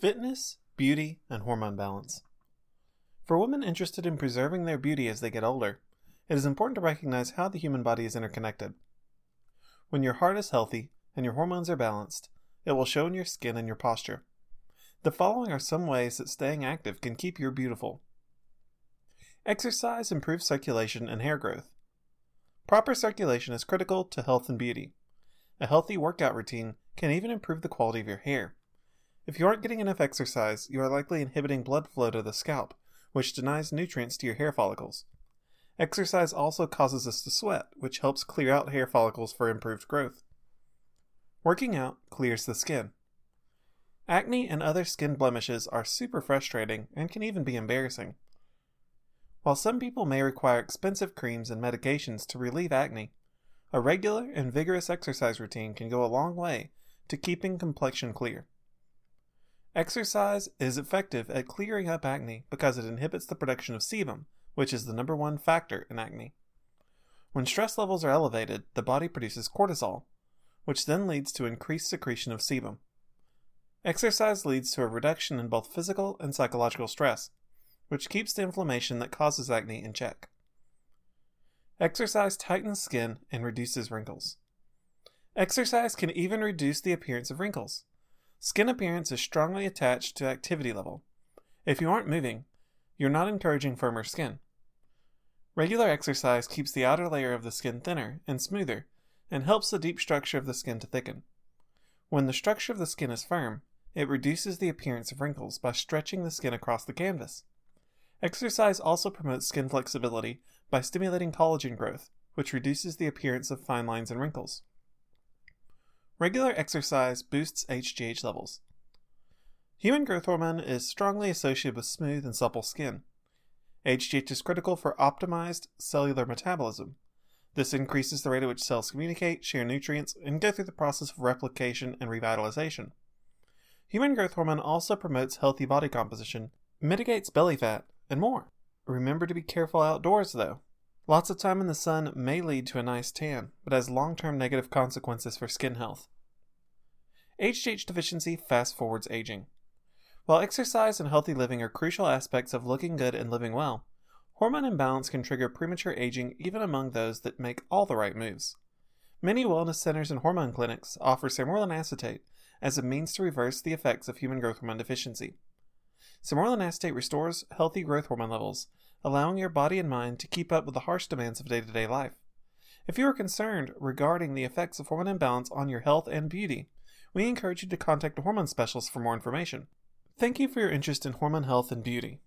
Fitness, beauty, and hormone balance. For women interested in preserving their beauty as they get older, it is important to recognize how the human body is interconnected. When your heart is healthy and your hormones are balanced, it will show in your skin and your posture. The following are some ways that staying active can keep you beautiful. Exercise improves circulation and hair growth. Proper circulation is critical to health and beauty. A healthy workout routine can even improve the quality of your hair. If you aren't getting enough exercise, you are likely inhibiting blood flow to the scalp, which denies nutrients to your hair follicles. Exercise also causes us to sweat, which helps clear out hair follicles for improved growth. Working out clears the skin. Acne and other skin blemishes are super frustrating and can even be embarrassing. While some people may require expensive creams and medications to relieve acne, a regular and vigorous exercise routine can go a long way to keeping complexion clear. Exercise is effective at clearing up acne because it inhibits the production of sebum, which is the number one factor in acne. When stress levels are elevated, the body produces cortisol, which then leads to increased secretion of sebum. Exercise leads to a reduction in both physical and psychological stress, which keeps the inflammation that causes acne in check. Exercise tightens skin and reduces wrinkles. Exercise can even reduce the appearance of wrinkles. Skin appearance is strongly attached to activity level. If you aren't moving, you're not encouraging firmer skin. Regular exercise keeps the outer layer of the skin thinner and smoother and helps the deep structure of the skin to thicken. When the structure of the skin is firm, it reduces the appearance of wrinkles by stretching the skin across the canvas. Exercise also promotes skin flexibility by stimulating collagen growth, which reduces the appearance of fine lines and wrinkles. Regular exercise boosts HGH levels. Human growth hormone is strongly associated with smooth and supple skin. HGH is critical for optimized cellular metabolism. This increases the rate at which cells communicate, share nutrients, and go through the process of replication and revitalization. Human growth hormone also promotes healthy body composition, mitigates belly fat, and more. Remember to be careful outdoors, though. Lots of time in the sun may lead to a nice tan, but has long term negative consequences for skin health. HGH deficiency fast forwards aging. While exercise and healthy living are crucial aspects of looking good and living well, hormone imbalance can trigger premature aging even among those that make all the right moves. Many wellness centers and hormone clinics offer sermorelin acetate as a means to reverse the effects of human growth hormone deficiency. Sermorelin acetate restores healthy growth hormone levels allowing your body and mind to keep up with the harsh demands of day to day life. If you are concerned regarding the effects of hormone imbalance on your health and beauty, we encourage you to contact a hormone specialist for more information. Thank you for your interest in hormone health and beauty.